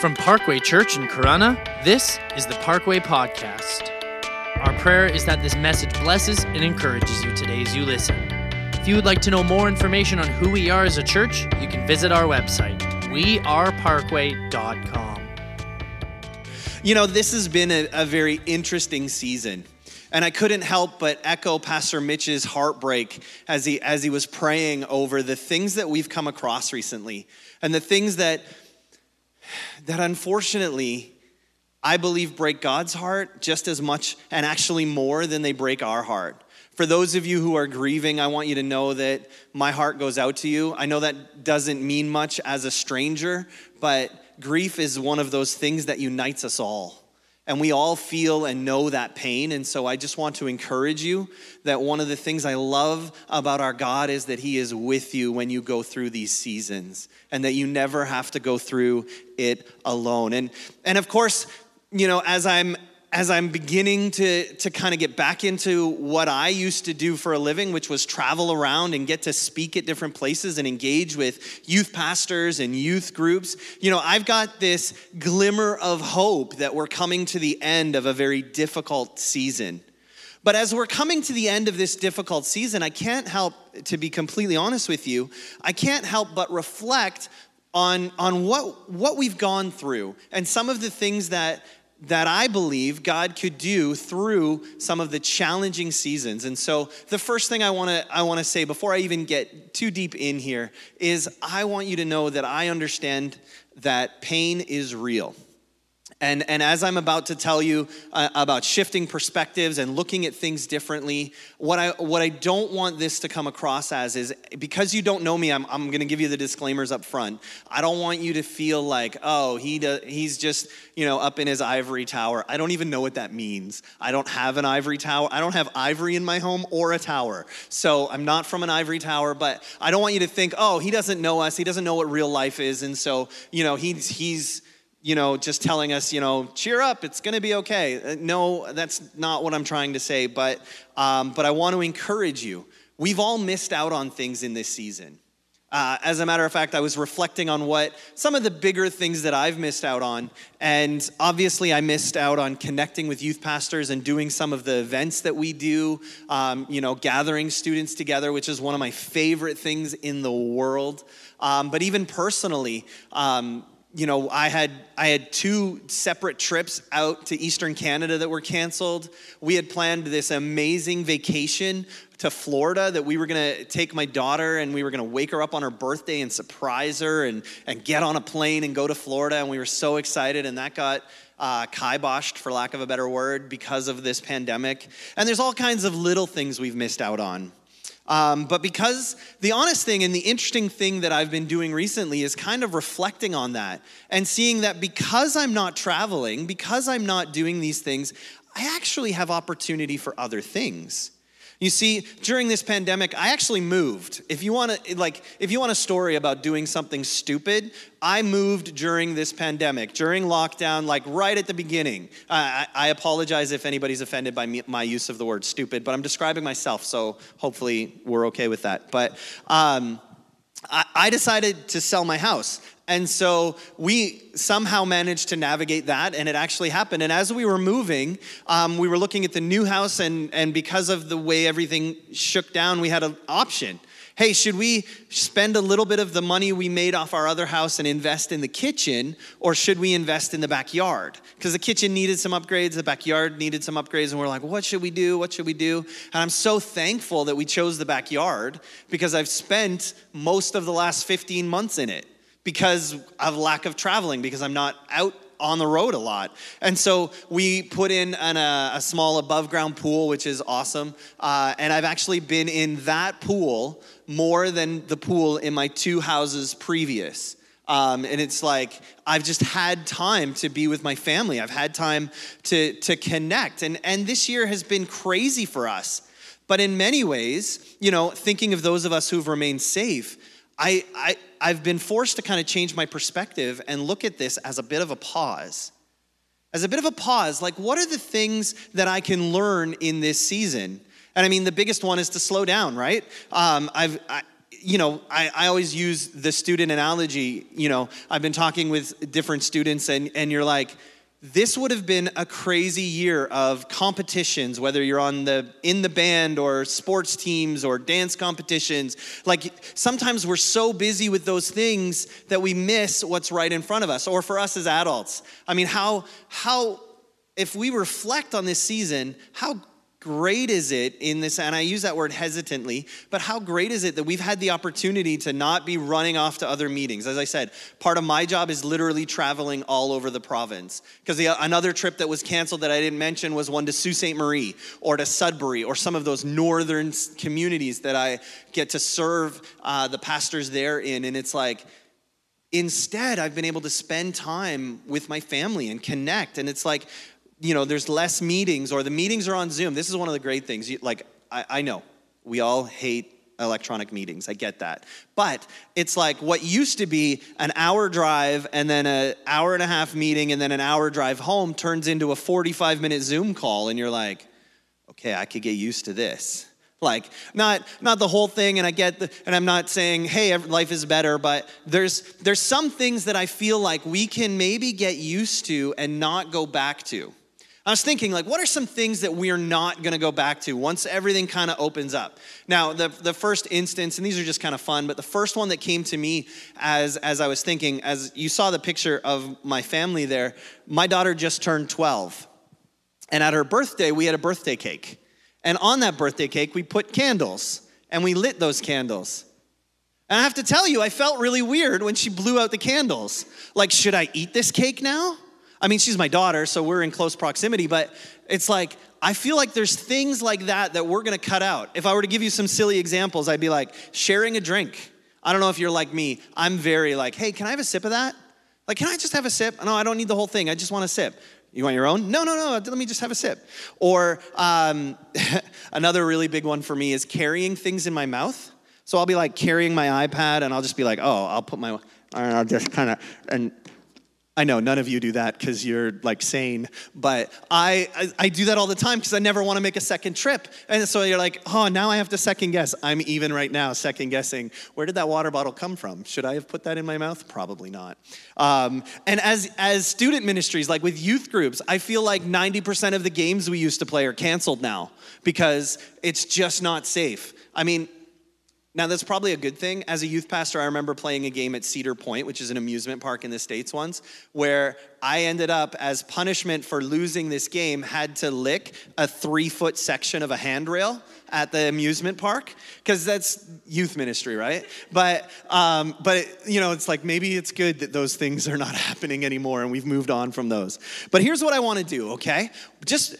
From Parkway Church in Corunna, this is the Parkway Podcast. Our prayer is that this message blesses and encourages you today as you listen. If you would like to know more information on who we are as a church, you can visit our website, weareparkway.com. You know, this has been a, a very interesting season. And I couldn't help but echo Pastor Mitch's heartbreak as he, as he was praying over the things that we've come across recently and the things that that unfortunately I believe break God's heart just as much and actually more than they break our heart. For those of you who are grieving, I want you to know that my heart goes out to you. I know that doesn't mean much as a stranger, but grief is one of those things that unites us all. And we all feel and know that pain. And so I just want to encourage you that one of the things I love about our God is that He is with you when you go through these seasons and that you never have to go through it alone. And, and of course, you know, as I'm as I'm beginning to, to kind of get back into what I used to do for a living, which was travel around and get to speak at different places and engage with youth pastors and youth groups, you know, I've got this glimmer of hope that we're coming to the end of a very difficult season. But as we're coming to the end of this difficult season, I can't help, to be completely honest with you, I can't help but reflect on, on what, what we've gone through and some of the things that that I believe God could do through some of the challenging seasons. And so the first thing I want to I want to say before I even get too deep in here is I want you to know that I understand that pain is real. And, and as I'm about to tell you uh, about shifting perspectives and looking at things differently, what I, what I don't want this to come across as is because you don't know me, I'm, I'm going to give you the disclaimers up front. I don't want you to feel like, oh, he he's just, you know, up in his ivory tower. I don't even know what that means. I don't have an ivory tower. I don't have ivory in my home or a tower. So I'm not from an ivory tower, but I don't want you to think, oh, he doesn't know us. He doesn't know what real life is. And so, you know, he's, he's, you know, just telling us, you know, cheer up, it's going to be okay. Uh, no, that's not what I'm trying to say, but, um, but I want to encourage you. We've all missed out on things in this season. Uh, as a matter of fact, I was reflecting on what some of the bigger things that I've missed out on. And obviously, I missed out on connecting with youth pastors and doing some of the events that we do, um, you know, gathering students together, which is one of my favorite things in the world. Um, but even personally, um, you know, I had I had two separate trips out to Eastern Canada that were canceled. We had planned this amazing vacation to Florida that we were going to take my daughter and we were going to wake her up on her birthday and surprise her and and get on a plane and go to Florida and we were so excited and that got uh, kiboshed, for lack of a better word, because of this pandemic. And there's all kinds of little things we've missed out on. Um, but because the honest thing and the interesting thing that I've been doing recently is kind of reflecting on that and seeing that because I'm not traveling, because I'm not doing these things, I actually have opportunity for other things. You see, during this pandemic, I actually moved. If you want to like if you want a story about doing something stupid, I moved during this pandemic, during lockdown, like right at the beginning. I, I apologize if anybody's offended by me, my use of the word stupid, but I'm describing myself, so hopefully we're okay with that. But um, I, I decided to sell my house. And so we somehow managed to navigate that, and it actually happened. And as we were moving, um, we were looking at the new house, and, and because of the way everything shook down, we had an option. Hey, should we spend a little bit of the money we made off our other house and invest in the kitchen, or should we invest in the backyard? Because the kitchen needed some upgrades, the backyard needed some upgrades, and we're like, what should we do? What should we do? And I'm so thankful that we chose the backyard because I've spent most of the last 15 months in it because of lack of traveling, because I'm not out on the road a lot. And so we put in an, a, a, small above ground pool, which is awesome. Uh, and I've actually been in that pool more than the pool in my two houses previous. Um, and it's like I've just had time to be with my family. I've had time to, to connect. And, and this year has been crazy for us. But in many ways, you know, thinking of those of us who've remained safe, I, I, I've been forced to kind of change my perspective and look at this as a bit of a pause. As a bit of a pause, like what are the things that I can learn in this season? And I mean, the biggest one is to slow down, right? Um, I've, I, you know, I, I always use the student analogy. You know, I've been talking with different students, and, and you're like, this would have been a crazy year of competitions whether you're on the in the band or sports teams or dance competitions. Like sometimes we're so busy with those things that we miss what's right in front of us or for us as adults. I mean how how if we reflect on this season how great is it in this, and I use that word hesitantly, but how great is it that we've had the opportunity to not be running off to other meetings? As I said, part of my job is literally traveling all over the province. Because another trip that was canceled that I didn't mention was one to Sault Ste. Marie or to Sudbury or some of those northern communities that I get to serve uh, the pastors there in. And it's like, instead, I've been able to spend time with my family and connect. And it's like, you know, there's less meetings or the meetings are on Zoom. This is one of the great things. You, like, I, I know we all hate electronic meetings. I get that. But it's like what used to be an hour drive and then an hour and a half meeting and then an hour drive home turns into a 45 minute Zoom call and you're like, okay, I could get used to this. Like not not the whole thing and I get the, and I'm not saying hey life is better but there's there's some things that I feel like we can maybe get used to and not go back to. I was thinking, like, what are some things that we are not going to go back to once everything kind of opens up? Now, the, the first instance, and these are just kind of fun, but the first one that came to me as, as I was thinking, as you saw the picture of my family there, my daughter just turned 12. And at her birthday, we had a birthday cake. And on that birthday cake, we put candles, and we lit those candles. And I have to tell you, I felt really weird when she blew out the candles. Like, should I eat this cake now? I mean, she's my daughter, so we're in close proximity, but it's like, I feel like there's things like that that we're gonna cut out. If I were to give you some silly examples, I'd be like, sharing a drink. I don't know if you're like me. I'm very like, hey, can I have a sip of that? Like, can I just have a sip? No, I don't need the whole thing. I just want a sip. You want your own? No, no, no. Let me just have a sip. Or um, another really big one for me is carrying things in my mouth. So I'll be like carrying my iPad and I'll just be like, oh, I'll put my, and I'll just kind of, and I know none of you do that because you're like sane, but I, I, I do that all the time because I never want to make a second trip. And so you're like, oh, now I have to second guess. I'm even right now second guessing. Where did that water bottle come from? Should I have put that in my mouth? Probably not. Um, and as as student ministries, like with youth groups, I feel like 90% of the games we used to play are canceled now because it's just not safe. I mean, now, that's probably a good thing. As a youth pastor, I remember playing a game at Cedar Point, which is an amusement park in the States once, where I ended up, as punishment for losing this game, had to lick a three foot section of a handrail at the amusement park because that's youth ministry, right? But um, but it, you know, it's like maybe it's good that those things are not happening anymore and we've moved on from those. But here's what I want to do, okay? Just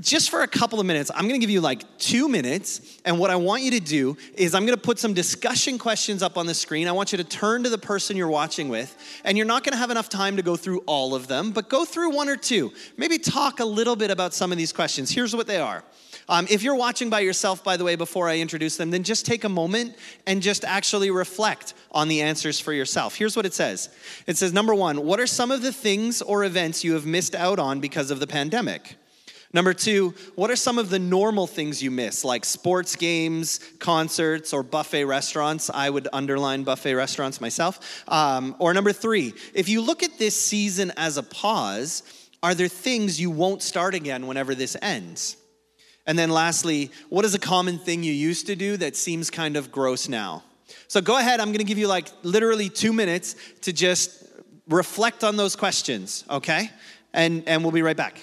just for a couple of minutes, I'm going to give you like two minutes, and what I want you to do is I'm going to put some discussion questions up on the screen. I want you to turn to the person you're watching with, and you're not going to have enough time to go through all of them, but go through one or two. Maybe talk a little bit about some of these questions. Here's what they are. Um, if you're watching by yourself, by the way, before I introduce them, then just take a moment and just actually reflect on the answers for yourself. Here's what it says It says, number one, what are some of the things or events you have missed out on because of the pandemic? Number two, what are some of the normal things you miss, like sports games, concerts, or buffet restaurants? I would underline buffet restaurants myself. Um, or number three, if you look at this season as a pause, are there things you won't start again whenever this ends? And then lastly, what is a common thing you used to do that seems kind of gross now? So go ahead, I'm gonna give you like literally two minutes to just reflect on those questions, okay? And, and we'll be right back.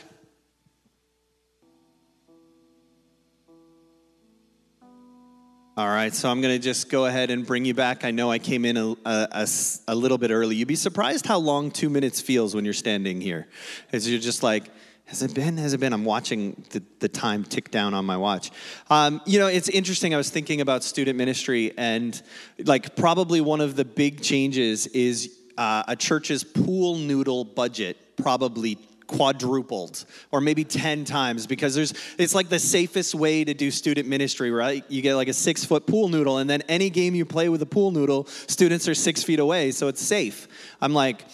All right, so I'm going to just go ahead and bring you back. I know I came in a, a, a, little bit early. You'd be surprised how long two minutes feels when you're standing here. As you're just like, has it been? Has it been? I'm watching the, the time tick down on my watch. Um, you know, it's interesting. I was thinking about student ministry, and like probably one of the big changes is uh, a church's pool noodle budget probably quadrupled or maybe 10 times because there's it's like the safest way to do student ministry right you get like a six foot pool noodle and then any game you play with a pool noodle students are six feet away so it's safe i'm like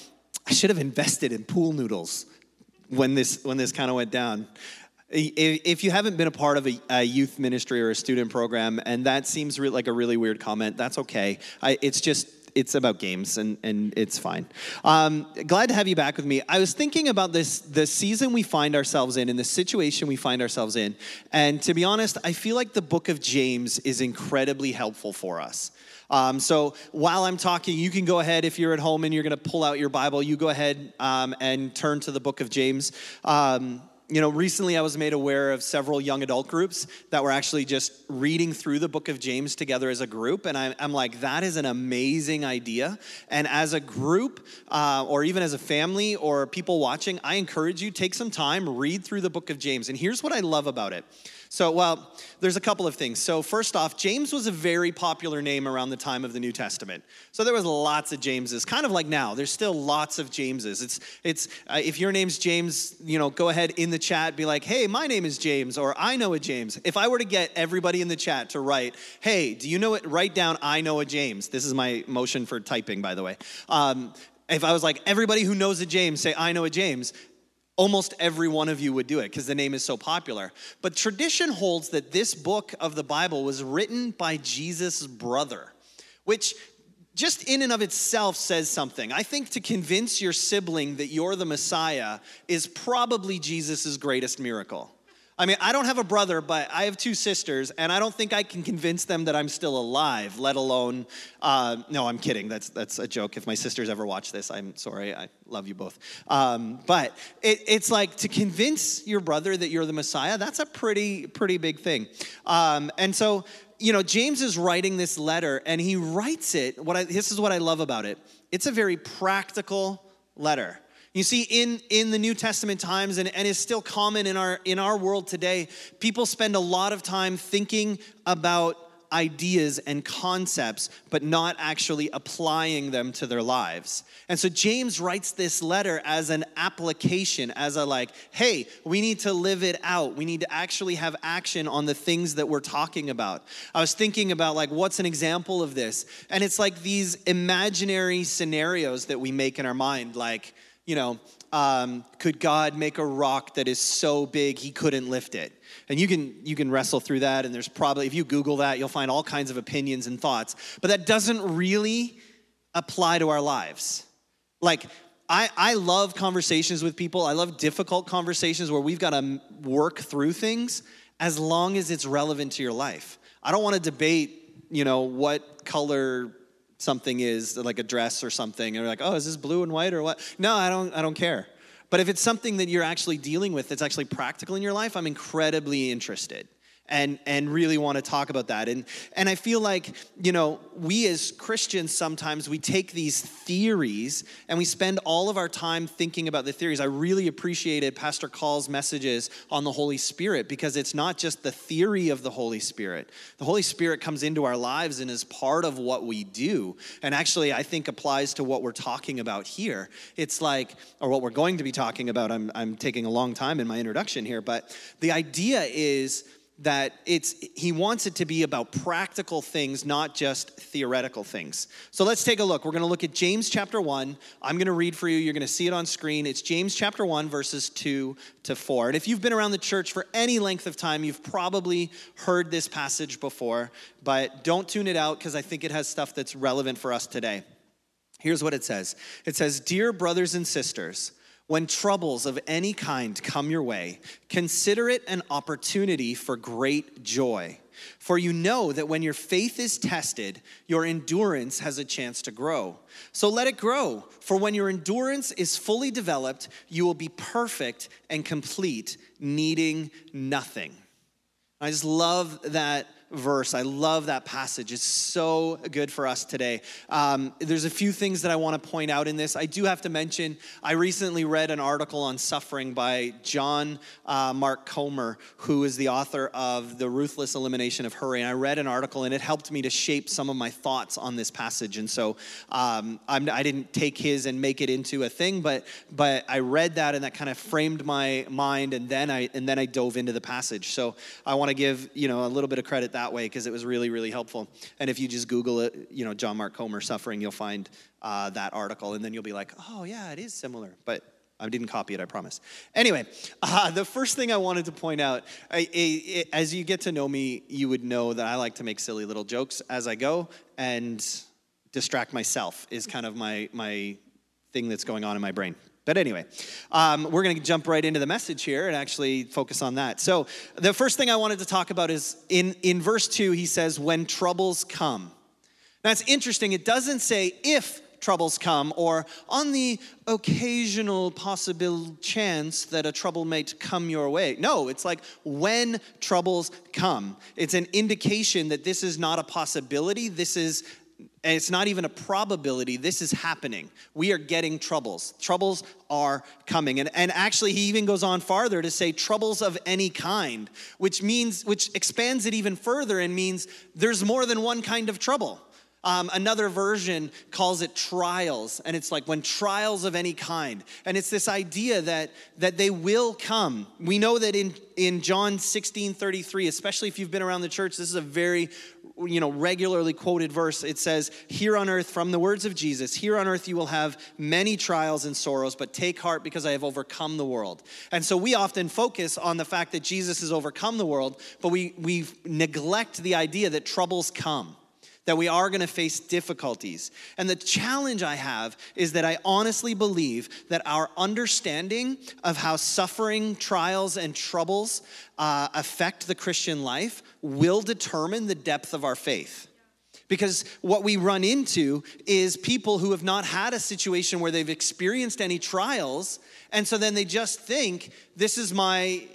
i should have invested in pool noodles when this when this kind of went down. If you haven't been a part of a, youth ministry or a student program, and that seems like a really weird comment, that's okay. I, it's just it's about games and, and it's fine. Um, glad to have you back with me. I was thinking about this the season we find ourselves in and the situation we find ourselves in. And to be honest, I feel like the book of James is incredibly helpful for us. Um, so while I'm talking, you can go ahead if you're at home and you're going to pull out your Bible, you go ahead um, and turn to the book of James. Um, you know, recently I was made aware of several young adult groups that were actually just reading through the book of James together as a group. And I'm, I'm like, that is an amazing idea. And as a group, uh, or even as a family or people watching, I encourage you, take some time, read through the book of James. And here's what I love about it so, well, there's a couple of things. So, first off, James was a very popular name around the time of the New Testament. So there was lots of Jameses, kind of like now. There's still lots of Jameses. It's it's uh, if your name's James, you know, go ahead in the chat, be like, hey, my name is James, or I know a James. If I were to get everybody in the chat to write, hey, do you know it? Write down, I know a James. This is my motion for typing, by the way. Um, if I was like, everybody who knows a James, say, I know a James, almost every one of you would do it because the name is so popular. But tradition holds that this book of the Bible was written by Jesus' brother, which just in and of itself says something. I think to convince your sibling that you're the Messiah is probably Jesus' greatest miracle. I mean, I don't have a brother, but I have two sisters, and I don't think I can convince them that I'm still alive, let alone, uh, no, I'm kidding. That's, that's a joke. If my sisters ever watch this, I'm sorry. I love you both. Um, but it, it's like to convince your brother that you're the Messiah, that's a pretty, pretty big thing. Um, and so, you know, James is writing this letter, and he writes it. What I, this is what I love about it it's a very practical letter. You see, in, in the New Testament times, and, and is still common in our, in our world today, people spend a lot of time thinking about ideas and concepts, but not actually applying them to their lives. And so James writes this letter as an application, as a like, hey, we need to live it out. We need to actually have action on the things that we're talking about. I was thinking about like, what's an example of this? And it's like these imaginary scenarios that we make in our mind, like, you know, um, could God make a rock that is so big he couldn't lift it? And you can you can wrestle through that, and there's probably if you Google that, you'll find all kinds of opinions and thoughts. But that doesn't really apply to our lives. Like I, I love conversations with people. I love difficult conversations where we've got to work through things as long as it's relevant to your life. I don't want to debate, you know, what color something is like a dress or something and you're like oh is this blue and white or what? No i don't i don't care. But if it's something that you're actually dealing with that's actually practical in your life i'm incredibly interested and and really want to talk about that. And and i feel like you know we as christians sometimes we take these theories and we spend all of our time thinking about the theories. I really appreciated pastor call's messages on the holy spirit because it's not just the theory of the holy spirit. The holy spirit comes into our lives and is part of what we do. And actually i think applies to what we're talking about here. It's like or what we're going to be talking about i'm, I'm taking a long time in my introduction here but the idea is that it's he wants it to be about practical things not just theoretical things. So let's take a look. We're going to look at james chapter 1 i'm going to read for you. You're going to see it on screen. It's james chapter 1 verses 2 to 4 and if you've been around the church for any length of time you've probably heard this passage before but don't tune it out because i think it has stuff that's relevant for us today. Here's what it says. It says dear brothers and sisters when troubles of any kind come your way, consider it an opportunity for great joy. For you know that when your faith is tested, your endurance has a chance to grow. So let it grow, for when your endurance is fully developed, you will be perfect and complete, needing nothing. I just love that verse. I love that passage. It's so good for us today. Um, there's a few things that I want to point out in this. I do have to mention, I recently read an article on suffering by John uh, Mark Comer, who is the author of The Ruthless Elimination of Hurry. And I read an article and it helped me to shape some of my thoughts on this passage. And so um, I didn't take his and make it into a thing, but, but I read that and that kind of framed my mind. And then I, and then I dove into the passage. So I want to give, you know, a little bit of credit that way because it was really, really helpful. And if you just Google it, you know, John Mark Comer suffering, you'll find uh, that article, and then you'll be like, oh, yeah, it is similar. But I didn't copy it, I promise. Anyway, uh, the first thing I wanted to point out I, I, as you get to know me, you would know that I like to make silly little jokes as I go and distract myself, is kind of my, my thing that's going on in my brain. But anyway, um, we're going to jump right into the message here and actually focus on that. So, the first thing I wanted to talk about is in, in verse 2, he says, When troubles come. Now, it's interesting. It doesn't say if troubles come or on the occasional possible chance that a trouble might come your way. No, it's like when troubles come. It's an indication that this is not a possibility. This is and it's not even a probability this is happening. We are getting troubles. Troubles are coming. And, and actually he even goes on farther to say troubles of any kind which means which expands it even further and means there's more than one kind of trouble um, another version calls it trials, and it's like when trials of any kind. And it's this idea that, that they will come. We know that in, in John 16 33, especially if you've been around the church, this is a very you know regularly quoted verse it says here on earth from the words of jesus here on earth you will have many trials and sorrows but take heart because i have overcome the world and so we often focus on the fact that jesus has overcome the world but we we neglect the idea that troubles come that we are going to face difficulties. And the challenge I have is that I honestly believe that our understanding of how suffering, trials, and troubles uh, affect the Christian life will determine the depth of our faith. Because what we run into is people who have not had a situation where they've experienced any trials, and so then they just think, this is my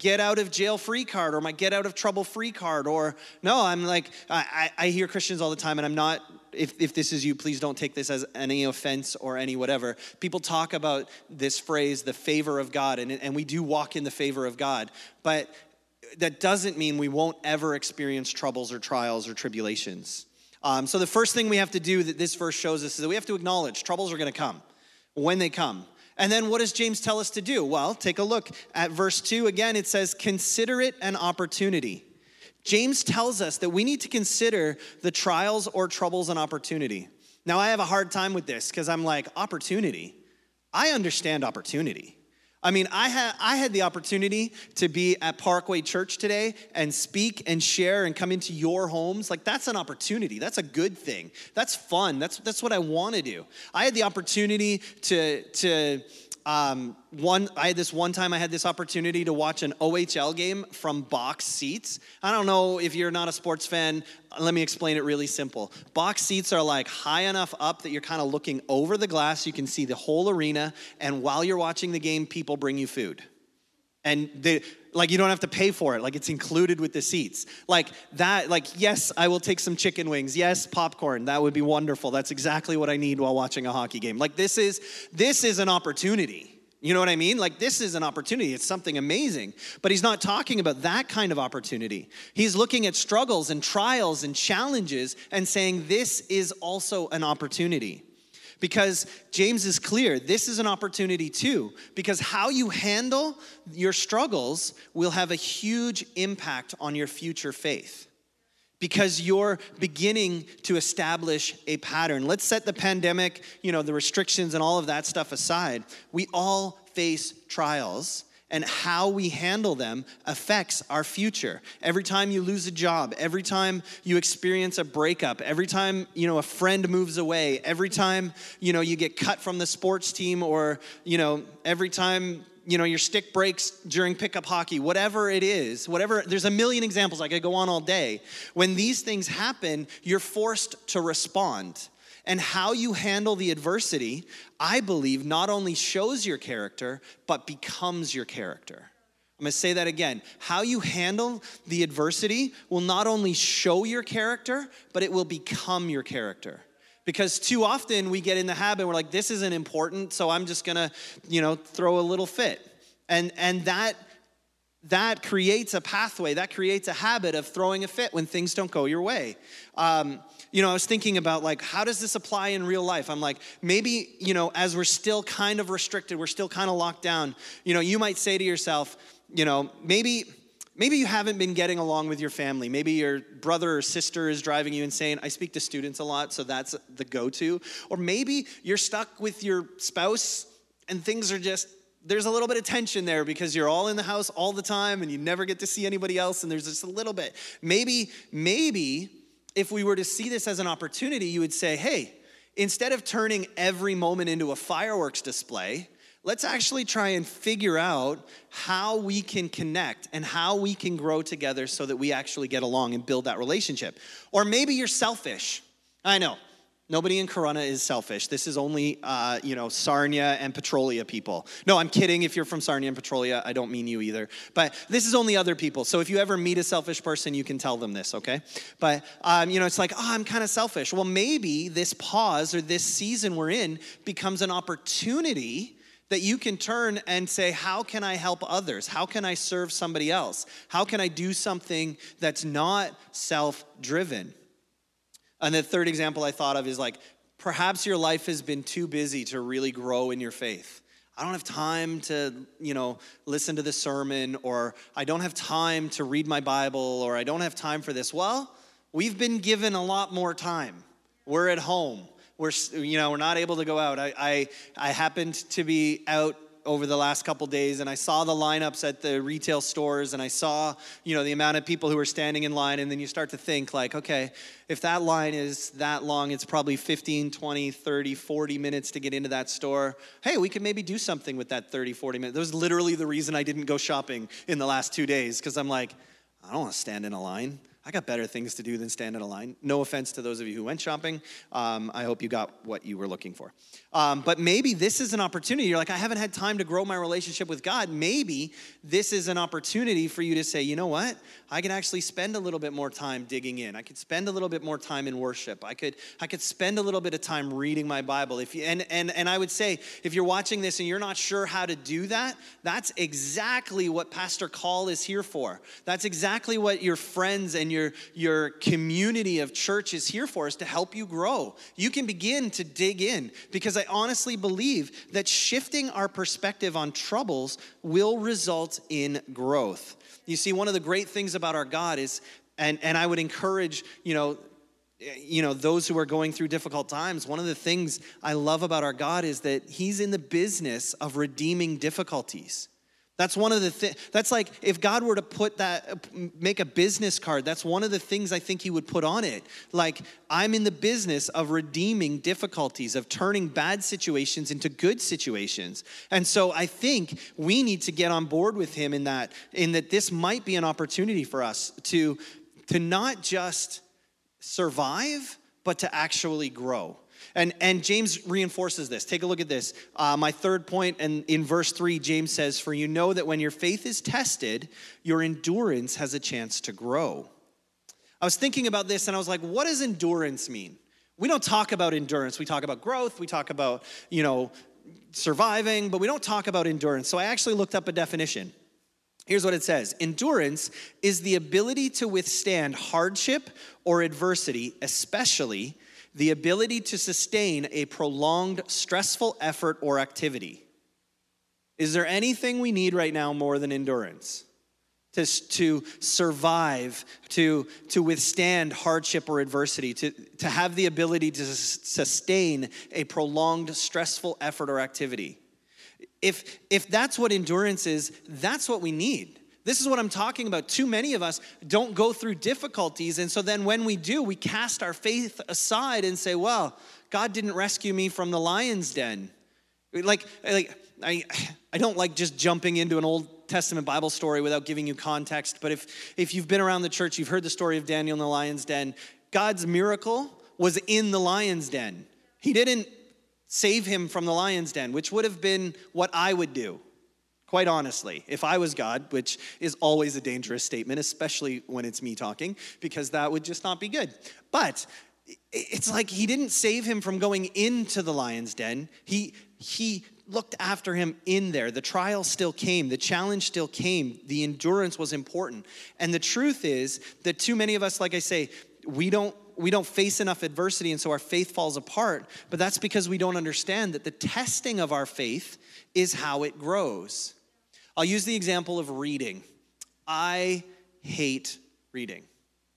get out of jail free card or my get out of trouble free card or no i'm like i, I hear christians all the time and i'm not if, if this is you please don't take this as any offense or any whatever. People talk about this phrase the favor of god and, and we do walk in the favor of god but that doesn't mean we won't ever experience troubles or trials or tribulations. Um, so the first thing we have to do that this verse shows us is that we have to acknowledge troubles are going to come. When they come and then what does James tell us to do? Well, take a look at verse 2 again. It says, Consider it an opportunity. James tells us that we need to consider the trials or troubles an opportunity. Now, I have a hard time with this because I'm like, opportunity? I understand opportunity. I mean, I had, I had the opportunity to be at Parkway Church today and speak and share and come into your homes. Like, that's an opportunity. That's a good thing. That's fun. That's, that's what I want to do. I had the opportunity to, to um, one, I had this one time I had this opportunity to watch an OHL game from box seats. I don't know if you're not a sports fan. Let me explain it really simple. Box seats are like high enough up that you're kind of looking over the glass. You can see the whole arena, and while you're watching the game, people bring you food. And they, like you don't have to pay for it. Like it's included with the seats. Like that like yes i will take some chicken wings. Yes popcorn. That would be wonderful. That's exactly what i need while watching a hockey game. Like this is this is an opportunity. You know what i mean? Like this is an opportunity. It's something amazing. But he's not talking about that kind of opportunity. He's looking at struggles and trials and challenges and saying this is also an opportunity because James is clear this is an opportunity too, because how you handle your struggles will have a huge impact on your future faith. Because you're beginning to establish a pattern. Let's set the pandemic, you know, the restrictions and all of that stuff aside. We all face trials and how we handle them affects our future. Every time you lose a job, every time you experience a breakup, every time, you know, a friend moves away, every time, you know, you get cut from the sports team or, you know, every time you know your stick breaks during pickup hockey whatever it is whatever there's a million examples i could go on all day when these things happen you're forced to respond and how you handle the adversity, I believe, not only shows your character, but becomes your character. I'm gonna say that again. How you handle the adversity will not only show your character, but it will become your character. Because too often we get in the habit, we're like, this isn't important, so I'm just gonna, you know, throw a little fit. And, and that that creates a pathway, that creates a habit of throwing a fit when things don't go your way. Um, you know, I was thinking about like, how does this apply in real life? I'm like, maybe, you know, as we're still kind of restricted, we're still kind of locked down, you know, you might say to yourself, you know, maybe. Maybe you haven't been getting along with your family. Maybe your brother or sister is driving you insane. I speak to students a lot, so that's the go to. Or maybe you're stuck with your spouse and things are just there's a little bit of tension there because you're all in the house all the time and you never get to see anybody else and there's just a little bit. Maybe maybe if we were to see this as an opportunity, you would say, "Hey, instead of turning every moment into a fireworks display, let's actually try and figure out how we can connect and how we can grow together so that we actually get along and build that relationship." Or maybe you're selfish. I know. Nobody in Corunna is selfish. This is only, uh, you know, Sarnia and Petrolia people. No, I'm kidding. If you're from Sarnia and Petrolia, I don't mean you either. But this is only other people. So if you ever meet a selfish person, you can tell them this, okay? But, um, you know, it's like, oh, I'm kind of selfish. Well, maybe this pause or this season we're in becomes an opportunity that you can turn and say, How can I help others? How can I serve somebody else? How can I do something that's not self driven? And the third example I thought of is like, perhaps your life has been too busy to really grow in your faith. I don't have time to, you know, listen to the sermon, or I don't have time to read my Bible, or I don't have time for this. Well, we've been given a lot more time. We're at home. We're, you know, we're not able to go out. I, I, I happened to be out over the last couple days and I saw the lineups at the retail stores and I saw, you know, the amount of people who are standing in line and then you start to think like, okay, if that line is that long, it's probably 15, 20, 30, 40 minutes to get into that store. Hey, we could maybe do something with that 30, 40 minutes. That was literally the reason I didn't go shopping in the last 2 days because I'm like, I don't want to stand in a line. I got better things to do than stand in a line. No offense to those of you who went shopping. Um, I hope you got what you were looking for. Um, but maybe this is an opportunity. You're like, I haven't had time to grow my relationship with God. Maybe this is an opportunity for you to say, you know what? I can actually spend a little bit more time digging in. I could spend a little bit more time in worship. I could, I could spend a little bit of time reading my Bible. If you, and, and, and I would say, if you're watching this and you're not sure how to do that, that's exactly what Pastor Call is here for. That's exactly what your friends and your, your community of church is here for, is to help you grow. You can begin to dig in because I honestly believe that shifting our perspective on troubles will result in growth. You see, one of the great things about our God is, and, and I would encourage, you know, you know those who are going through difficult times one of the things i love about our god is that he's in the business of redeeming difficulties that's one of the things, that's like if God were to put that, uh, make a business card, that's one of the things I think He would put on it. Like, I'm in the business of redeeming difficulties, of turning bad situations into good situations. And so I think we need to get on board with Him in that, in that this might be an opportunity for us to, to not just survive, but to actually grow. And, and James reinforces this. Take a look at this. Uh, my third point, and in verse 3, James says, For you know that when your faith is tested, your endurance has a chance to grow. I was thinking about this and I was like, what does endurance mean? We don't talk about endurance. We talk about growth. We talk about, you know, surviving, but we don't talk about endurance. So I actually looked up a definition. Here's what it says Endurance is the ability to withstand hardship or adversity, especially the ability to sustain a prolonged stressful effort or activity. Is there anything we need right now more than endurance? To, to survive, to, to withstand hardship or adversity, to, to have the ability to sustain a prolonged stressful effort or activity. If, if that's what endurance is, that's what we need. This is what I'm talking about. Too many of us don't go through difficulties. And so then when we do, we cast our faith aside and say, well, God didn't rescue me from the lion's den. Like, like I, I don't like just jumping into an Old Testament Bible story without giving you context. But if, if you've been around the church, you've heard the story of Daniel in the lion's den. God's miracle was in the lion's den. He didn't save him from the lion's den, which would have been what I would do quite honestly. If I was God, which is always a dangerous statement, especially when it's me talking, because that would just not be good. But it's like he didn't save him from going into the lion's den. He he looked after him in there. The trial still came, the challenge still came, the endurance was important. And the truth is that too many of us like I say, we don't we don't face enough adversity and so our faith falls apart, but that's because we don't understand that the testing of our faith is how it grows. I'll use the example of reading. I hate reading.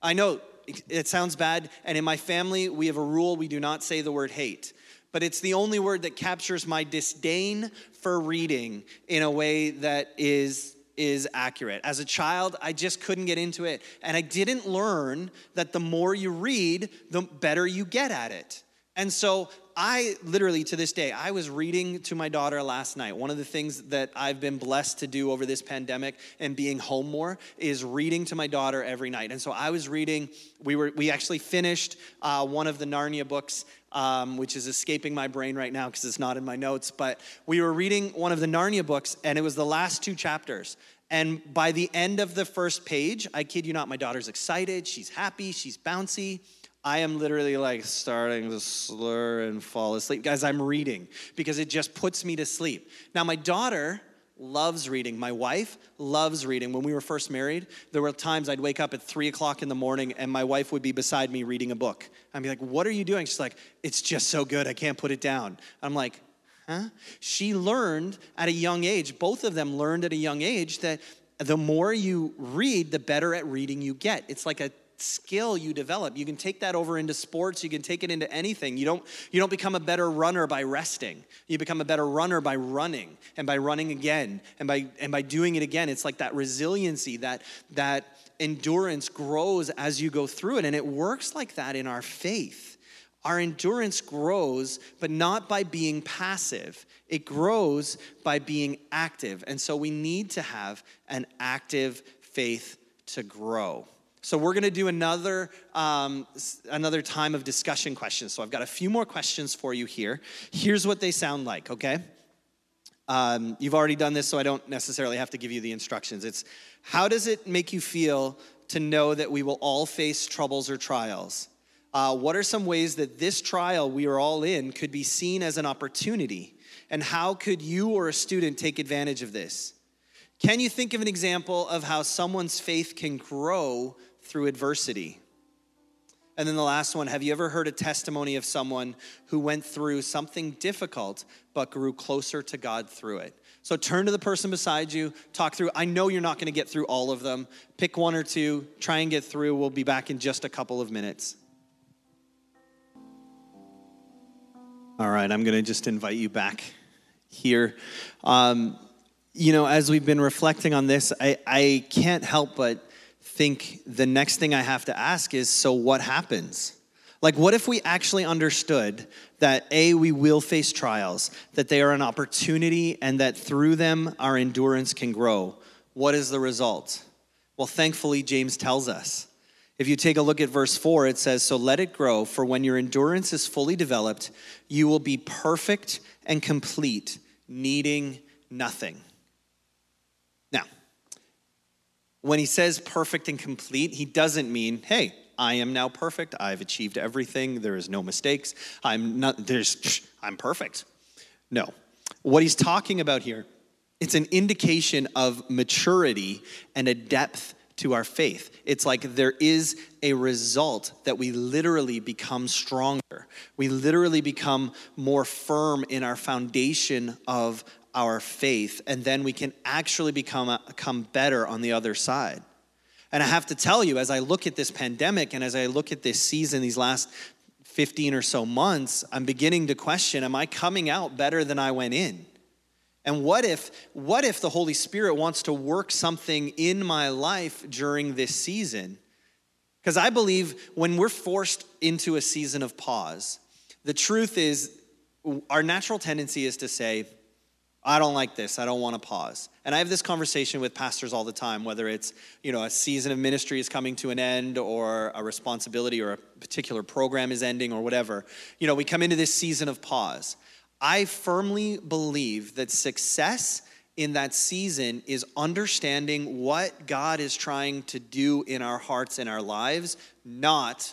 I know it sounds bad, and in my family, we have a rule we do not say the word hate. but it's the only word that captures my disdain for reading in a way that is is accurate. As a child, I just couldn't get into it. And I didn't learn that the more you read, the better you get at it. And so I literally to this day, I was reading to my daughter last night. One of the things that I've been blessed to do over this pandemic and being home more is reading to my daughter every night. And so I was reading. We were we actually finished uh, one of the Narnia books, um, which is escaping my brain right now because it's not in my notes. But we were reading one of the Narnia books, and it was the last two chapters. And by the end of the first page, I kid you not, my daughter's excited. She's happy. She's bouncy. I am literally like starting to slur and fall asleep. Guys, I'm reading because it just puts me to sleep. Now, my daughter loves reading. My wife loves reading. When we were first married, there were times I'd wake up at three o'clock in the morning and my wife would be beside me reading a book. I'd be like, What are you doing? She's like, It's just so good. I can't put it down. I'm like, Huh? She learned at a young age, both of them learned at a young age that the more you read, the better at reading you get. It's like a skill you develop. You can take that over into sports, you can take it into anything. You don't you don't become a better runner by resting. You become a better runner by running and by running again and by and by doing it again. It's like that resiliency, that that endurance grows as you go through it and it works like that in our faith. Our endurance grows, but not by being passive. It grows by being active. And so we need to have an active faith to grow. So we're going to do another um, another time of discussion questions. So I've got a few more questions for you here. Here's what they sound like. Okay. Um, you've already done this, so I don't necessarily have to give you the instructions. It's how does it make you feel to know that we will all face troubles or trials? Uh, what are some ways that this trial we are all in could be seen as an opportunity? And how could you or a student take advantage of this? Can you think of an example of how someone's faith can grow through adversity. And then the last one have you ever heard a testimony of someone who went through something difficult but grew closer to God through it? So turn to the person beside you, talk through. I know you're not going to get through all of them. Pick one or two, try and get through. We'll be back in just a couple of minutes. All right, I'm going to just invite you back here. Um, you know, as we've been reflecting on this, I, I can't help but think the next thing I have to ask is so what happens? Like, what if we actually understood that A, we will face trials, that they are an opportunity, and that through them our endurance can grow? What is the result? Well, thankfully, James tells us. If you take a look at verse 4, it says, So let it grow, for when your endurance is fully developed, you will be perfect and complete, needing nothing. When he says perfect and complete, he doesn't mean, hey, I am now perfect. I've achieved everything. There is no mistakes. I'm not there's I'm perfect. No. What he's talking about here, it's an indication of maturity and a depth to our faith. It's like there is a result that we literally become stronger. We literally become more firm in our foundation of our faith, and then we can actually become, uh, become better on the other side. And I have to tell you, as I look at this pandemic and as I look at this season, these last 15 or so months, I'm beginning to question am I coming out better than I went in? And what if what if the Holy Spirit wants to work something in my life during this season? Because I believe when we're forced into a season of pause, the truth is our natural tendency is to say, I don't like this. I don't want to pause. And I have this conversation with pastors all the time, whether it's, you know, a season of ministry is coming to an end or a responsibility or a particular program is ending or whatever. You know, we come into this season of pause. I firmly believe that success in that season is understanding what God is trying to do in our hearts and our lives, not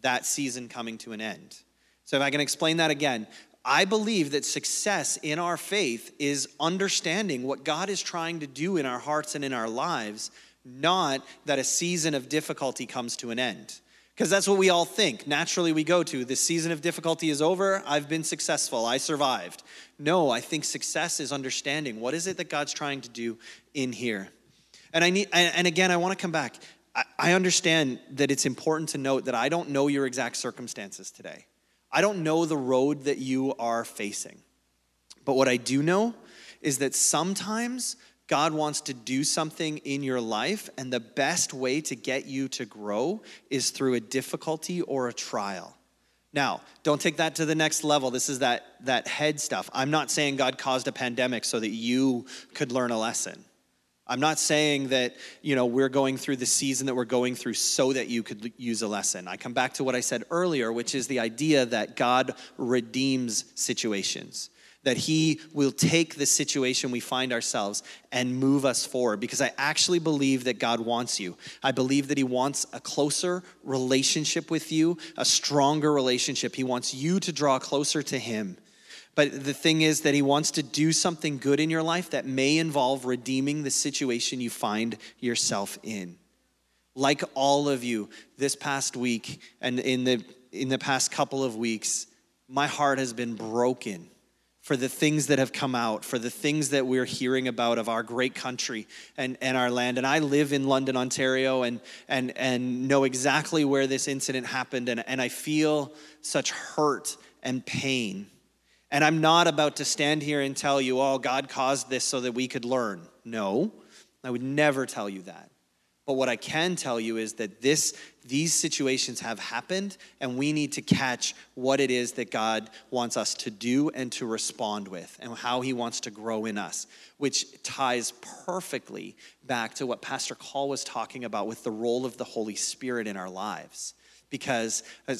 that season coming to an end. So, if I can explain that again, I believe that success in our faith is understanding what God is trying to do in our hearts and in our lives, not that a season of difficulty comes to an end. Because that's what we all think. Naturally, we go to this season of difficulty is over. I've been successful. I survived. No, I think success is understanding what is it that God's trying to do in here. And I need, and again, I want to come back. I understand that it's important to note that I don't know your exact circumstances today. I don't know the road that you are facing. But what I do know is that sometimes God wants to do something in your life, and the best way to get you to grow is through a difficulty or a trial. Now, don't take that to the next level. This is that, that head stuff. I'm not saying God caused a pandemic so that you could learn a lesson. I'm not saying that, you know, we're going through the season that we're going through so that you could use a lesson. I come back to what I said earlier, which is the idea that God redeems situations that He will take the situation we find ourselves and move us forward because I actually believe that God wants you. I believe that He wants a closer relationship with you, a stronger relationship. He wants you to draw closer to Him. But the thing is that He wants to do something good in your life that may involve redeeming the situation you find yourself in. Like all of you this past week and in the, in the past couple of weeks, my heart has been broken for the things that have come out, for the things that we're hearing about of our great country and, and our land. And I live in London, Ontario, and, and, and know exactly where this incident happened. And, and I feel such hurt and pain. And I'm not about to stand here and tell you, oh, God caused this so that we could learn. No, I would never tell you that. But what I can tell you is that this, these situations have happened, and we need to catch what it is that God wants us to do and to respond with, and how He wants to grow in us, which ties perfectly back to what Pastor Call was talking about with the role of the Holy Spirit in our lives. Because uh,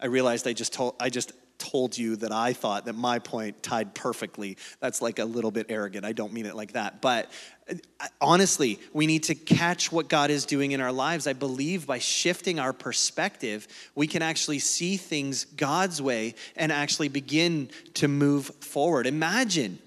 I realized I just told, I just told you that I thought that my point tied perfectly. That's like a little bit arrogant. I don't mean it like that. But uh, honestly, we need to catch what God is doing in our lives. I believe by shifting our perspective, we can actually see things God's way and actually begin to move forward. Imagine.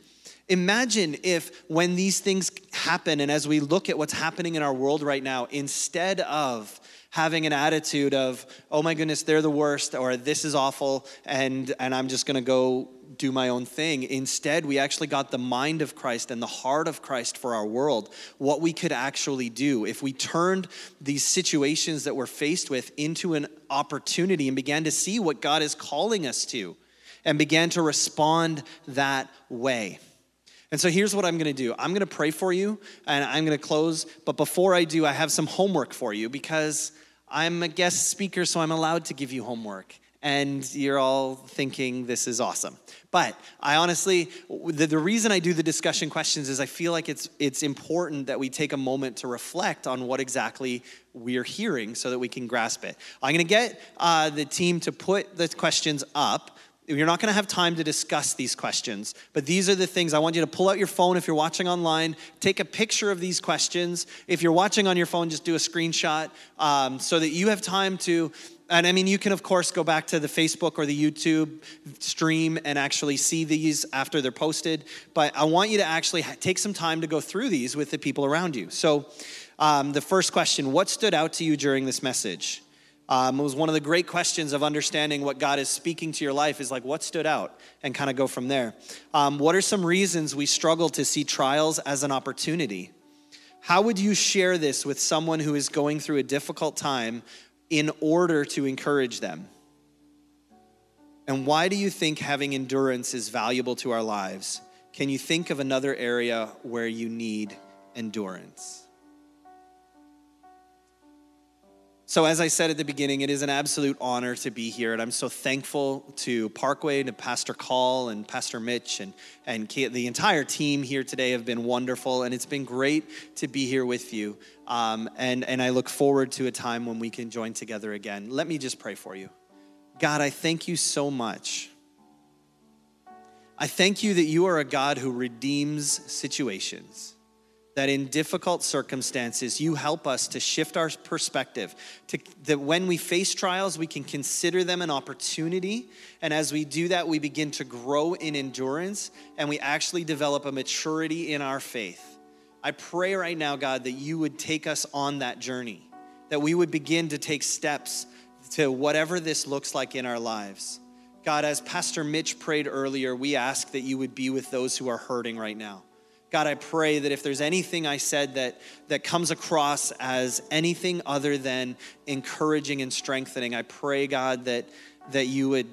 Imagine if, when these things happen, and as we look at what's happening in our world right now, instead of having an attitude of, oh my goodness, they're the worst, or this is awful, and, and I'm just gonna go do my own thing. Instead, we actually got the mind of Christ and the heart of Christ for our world, what we could actually do. If we turned these situations that we're faced with into an opportunity and began to see what God is calling us to and began to respond that way. And so here's what I'm going to do I'm going to pray for you and I'm going to close. But before I do, I have some homework for you because I'm a guest speaker, so I'm allowed to give you homework. And you're all thinking this is awesome. But I honestly, the, the reason I do the discussion questions is I feel like it's, it's important that we take a moment to reflect on what exactly we're hearing so that we can grasp it. I'm gonna get uh, the team to put the questions up. You're not going to have time to discuss these questions, but these are the things I want you to pull out your phone if you're watching online, take a picture of these questions. If you're watching on your phone, just do a screenshot um, so that you have time to. And I mean, you can, of course, go back to the Facebook or the YouTube stream and actually see these after they're posted. But I want you to actually take some time to go through these with the people around you. So, um, the first question What stood out to you during this message? Um, it was one of the great questions of understanding what God is speaking to your life is like, what stood out? And kind of go from there. Um, what are some reasons we struggle to see trials as an opportunity? How would you share this with someone who is going through a difficult time in order to encourage them? And why do you think having endurance is valuable to our lives? Can you think of another area where you need endurance? So, as I said at the beginning, it is an absolute honor to be here. And I'm so thankful to Parkway, to Pastor Call, and Pastor Mitch, and, and the entire team here today have been wonderful. And it's been great to be here with you. Um, and, and I look forward to a time when we can join together again. Let me just pray for you. God, I thank you so much. I thank you that you are a God who redeems situations that in difficult circumstances, you help us to shift our perspective, to, that when we face trials, we can consider them an opportunity. And as we do that, we begin to grow in endurance and we actually develop a maturity in our faith. I pray right now, God, that you would take us on that journey, that we would begin to take steps to whatever this looks like in our lives. God, as Pastor Mitch prayed earlier, we ask that you would be with those who are hurting right now God, I pray that if there's anything I said that, that comes across as anything other than encouraging and strengthening, I pray, God, that, that you would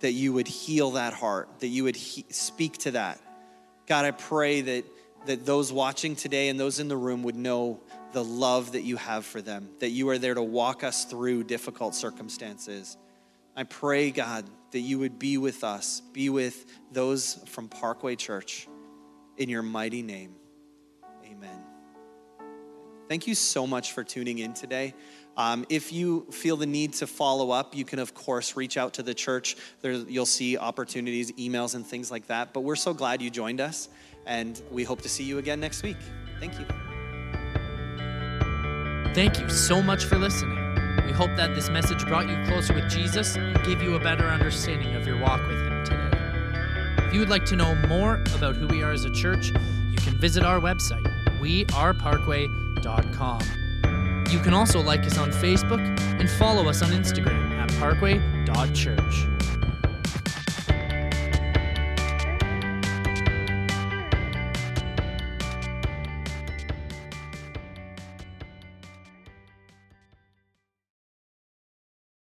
that you would heal that heart, that you would he- speak to that. God, I pray that, that those watching today and those in the room would know the love that you have for them, that you are there to walk us through difficult circumstances. I pray, God, that you would be with us, be with those from Parkway Church. In your mighty name, amen. Thank you so much for tuning in today. Um, if you feel the need to follow up, you can, of course, reach out to the church. There, you'll see opportunities, emails, and things like that. But we're so glad you joined us, and we hope to see you again next week. Thank you. Thank you so much for listening. We hope that this message brought you closer with Jesus and gave you a better understanding of your walk with Him today. If you would like to know more about who we are as a church, you can visit our website, weareparkway.com. You can also like us on Facebook and follow us on Instagram at parkway.church.